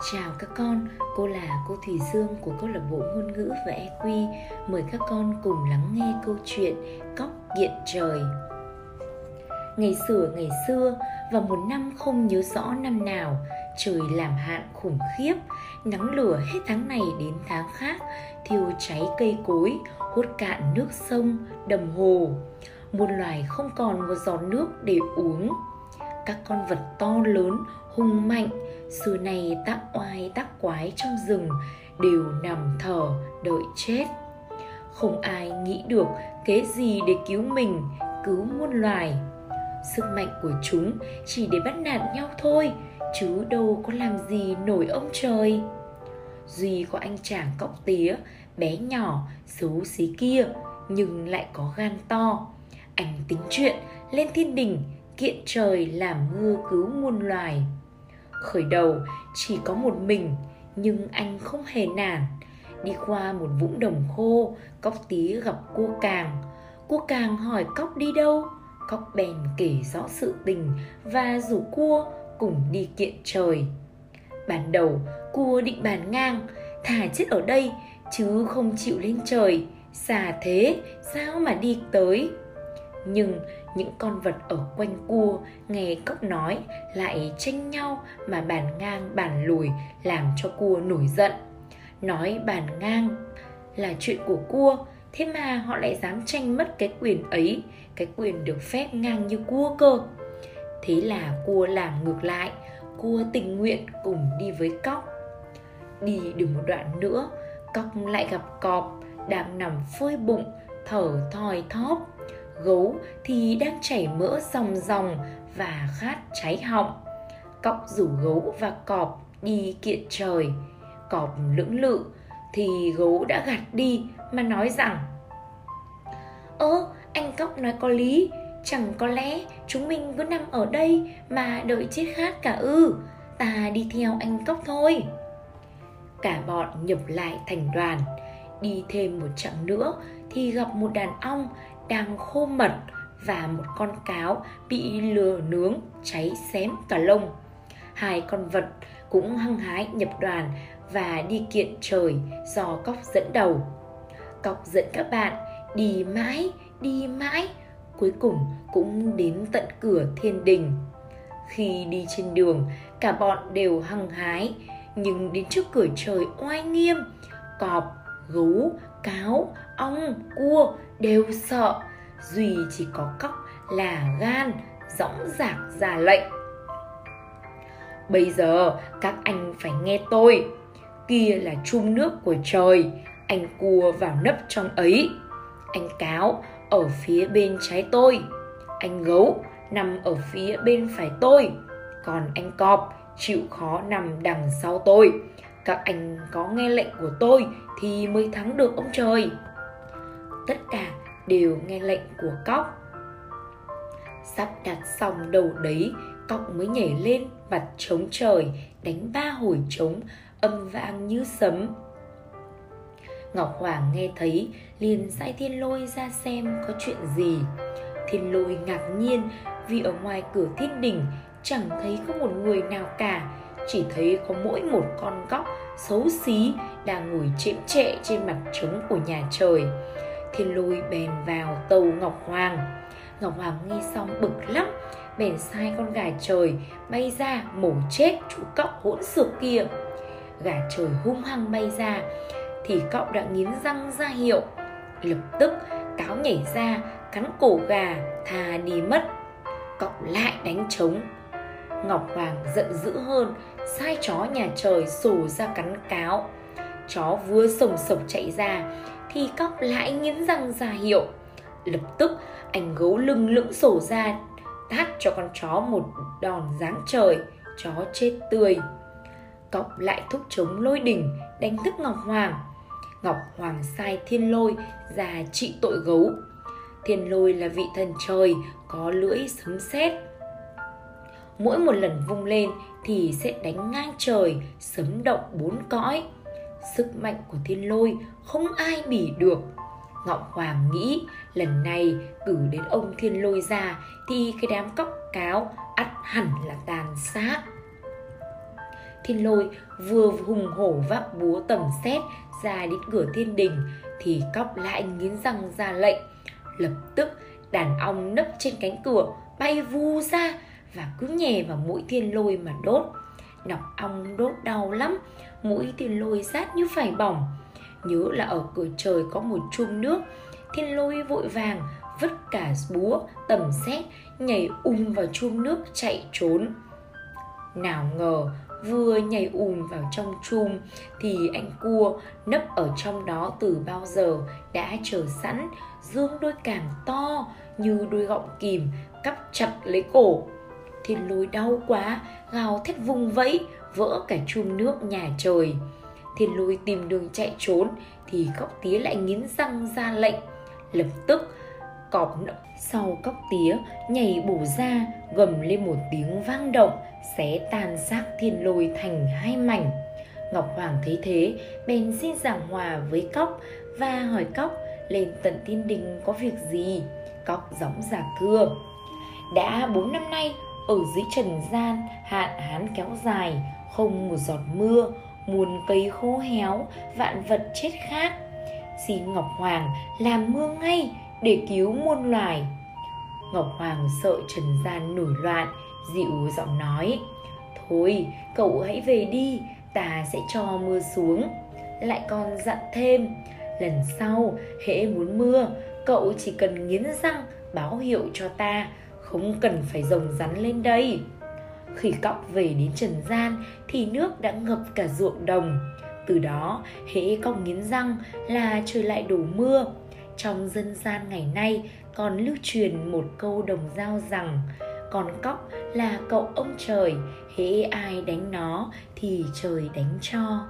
Chào các con, cô là cô Thùy Dương của câu lạc bộ ngôn ngữ và EQ. Mời các con cùng lắng nghe câu chuyện Cóc kiện trời. Ngày xưa ngày xưa, vào một năm không nhớ rõ năm nào, trời làm hạn khủng khiếp, nắng lửa hết tháng này đến tháng khác, thiêu cháy cây cối, hút cạn nước sông, đầm hồ. Muôn loài không còn một giọt nước để uống. Các con vật to lớn, hung mạnh, xưa này tác oai, tác quái trong rừng đều nằm thở đợi chết. Không ai nghĩ được kế gì để cứu mình cứu muôn loài. Sức mạnh của chúng chỉ để bắt nạt nhau thôi, chứ đâu có làm gì nổi ông trời. Duy có anh chàng cọng tía, bé nhỏ, xấu xí kia, nhưng lại có gan to. Anh tính chuyện, lên thiên đình, kiện trời làm mưa cứu muôn loài khởi đầu, chỉ có một mình, nhưng anh không hề nản. Đi qua một vũng đồng khô, cóc tí gặp cua càng. Cua càng hỏi cóc đi đâu? Cóc bèn kể rõ sự tình và rủ cua cùng đi kiện trời. Ban đầu, cua định bàn ngang, thả chết ở đây, chứ không chịu lên trời. Xa thế, sao mà đi tới? Nhưng những con vật ở quanh cua, nghe cốc nói, lại tranh nhau mà bàn ngang, bàn lùi, làm cho cua nổi giận. Nói bàn ngang là chuyện của cua, thế mà họ lại dám tranh mất cái quyền ấy, cái quyền được phép ngang như cua cơ. Thế là cua làm ngược lại, cua tình nguyện cùng đi với cóc. Đi được một đoạn nữa, cóc lại gặp cọp đang nằm phơi bụng, thở thoi thóp gấu thì đang chảy mỡ ròng ròng và khát cháy họng. Cóc rủ gấu và cọp đi kiện trời. Cọp lưỡng lự thì gấu đã gạt đi mà nói rằng, ơ, anh cóc nói có lý, chẳng có lẽ chúng mình cứ nằm ở đây mà đợi chết khát cả ư. Ta đi theo anh cóc thôi. Cả bọn nhập lại thành đoàn. Đi thêm một chặng nữa thì gặp một đàn ong đang khô mật và một con cáo bị lửa nướng cháy xém cả lông. Hai con vật cũng hăng hái nhập đoàn và đi kiện trời do cóc dẫn đầu. Cóc dẫn các bạn đi mãi, đi mãi, cuối cùng cũng đến tận cửa thiên đình. Khi đi trên đường, cả bọn đều hăng hái, nhưng đến trước cửa trời oai nghiêm, cọp, gấu, cáo, ong, cua đều sợ, duy chỉ có cóc là gan, dõng dạc ra lệnh. Bây giờ các anh phải nghe tôi, kia là chung nước của trời, anh cua vào nấp trong ấy. Anh cáo, ở phía bên trái tôi. Anh gấu, nằm ở phía bên phải tôi. Còn anh cọp, chịu khó nằm đằng sau tôi. Các anh có nghe lệnh của tôi thì mới thắng được ông trời tất cả đều nghe lệnh của cóc. Sắp đặt xong đầu đấy, cóc mới nhảy lên vặt trống trời, đánh ba hồi trống, âm vang như sấm. Ngọc hoàng nghe thấy, liền sai thiên lôi ra xem có chuyện gì. Thiên lôi ngạc nhiên, vì ở ngoài cửa thiên đình chẳng thấy có một người nào cả, chỉ thấy có mỗi một con cóc xấu xí đang ngồi chễm trệ trên mặt trống của nhà trời thì lùi bèn vào tàu ngọc hoàng. Ngọc hoàng nghe xong bực lắm, bèn sai con gà trời bay ra mổ chết chú cóc hỗn xược kia. Gà trời hung hăng bay ra, thì cậu đã nghiến răng ra hiệu. Lập tức, cáo nhảy ra, cắn cổ gà thà đi mất. Cậu lại đánh trống. Ngọc hoàng giận dữ hơn, sai chó nhà trời sổ ra cắn cáo. Chó vừa sồng sộc chạy ra thì cóc lại nghiến răng ra hiệu. Lập tức, anh gấu lưng lững sổ ra, tát cho con chó một đòn giáng trời, chó chết tươi. Cóc lại thúc chống lôi đỉnh, đánh thức ngọc hoàng. Ngọc hoàng sai thiên lôi ra trị tội gấu. Thiên lôi là vị thần trời, có lưỡi sấm sét. Mỗi một lần vung lên thì sẽ đánh ngang trời, sấm động bốn cõi sức mạnh của thiên lôi không ai bỉ được ngọc hoàng nghĩ lần này cử đến ông thiên lôi ra thì cái đám cóc cáo ắt hẳn là tàn sát Thiên lôi vừa hùng hổ vác búa tầm xét ra đến cửa thiên đình thì cóc lại nghiến răng ra lệnh. Lập tức đàn ong nấp trên cánh cửa bay vu ra và cứ nhè vào mũi thiên lôi mà đốt. Nọc ong đốt đau lắm, mũi thiên lôi rát như phải bỏng. Nhớ là ở cửa trời có một chum nước, thiên lôi vội vàng vứt cả búa tầm xét nhảy ùm vào chum nước chạy trốn nào ngờ vừa nhảy ùm vào trong chum thì anh cua nấp ở trong đó từ bao giờ đã chờ sẵn dương đôi càng to như đôi gọng kìm cắp chặt lấy cổ thiên lôi đau quá gào thét vùng vẫy vỡ cả chum nước nhà trời. Thiên lôi tìm đường chạy trốn thì cóc tía lại nghiến răng ra lệnh. Lập tức, cọp sau cóc tía, nhảy bổ ra, gầm lên một tiếng vang động, xé tan xác thiên lôi thành hai mảnh. Ngọc hoàng thấy thế, bèn xin giảng hòa với cóc và hỏi cóc lên tận thiên đình có việc gì. Cóc gióng giả cưa, đã bốn năm nay, ở dưới trần gian, hạn hán kéo dài không một giọt mưa muôn cây khô héo, vạn vật chết khác. Xin ngọc hoàng làm mưa ngay để cứu muôn loài. Ngọc hoàng sợ trần gian nổi loạn, dịu giọng nói, thôi, cậu hãy về đi, ta sẽ cho mưa xuống. Lại còn dặn thêm, lần sau hễ muốn mưa, cậu chỉ cần nghiến răng báo hiệu cho ta, không cần phải rồng rắn lên đây khi cóc về đến trần gian thì nước đã ngập cả ruộng đồng. Từ đó, hễ cóc nghiến răng là trời lại đổ mưa. Trong dân gian ngày nay, còn lưu truyền một câu đồng dao rằng con cóc là cậu ông trời, hễ ai đánh nó thì trời đánh cho.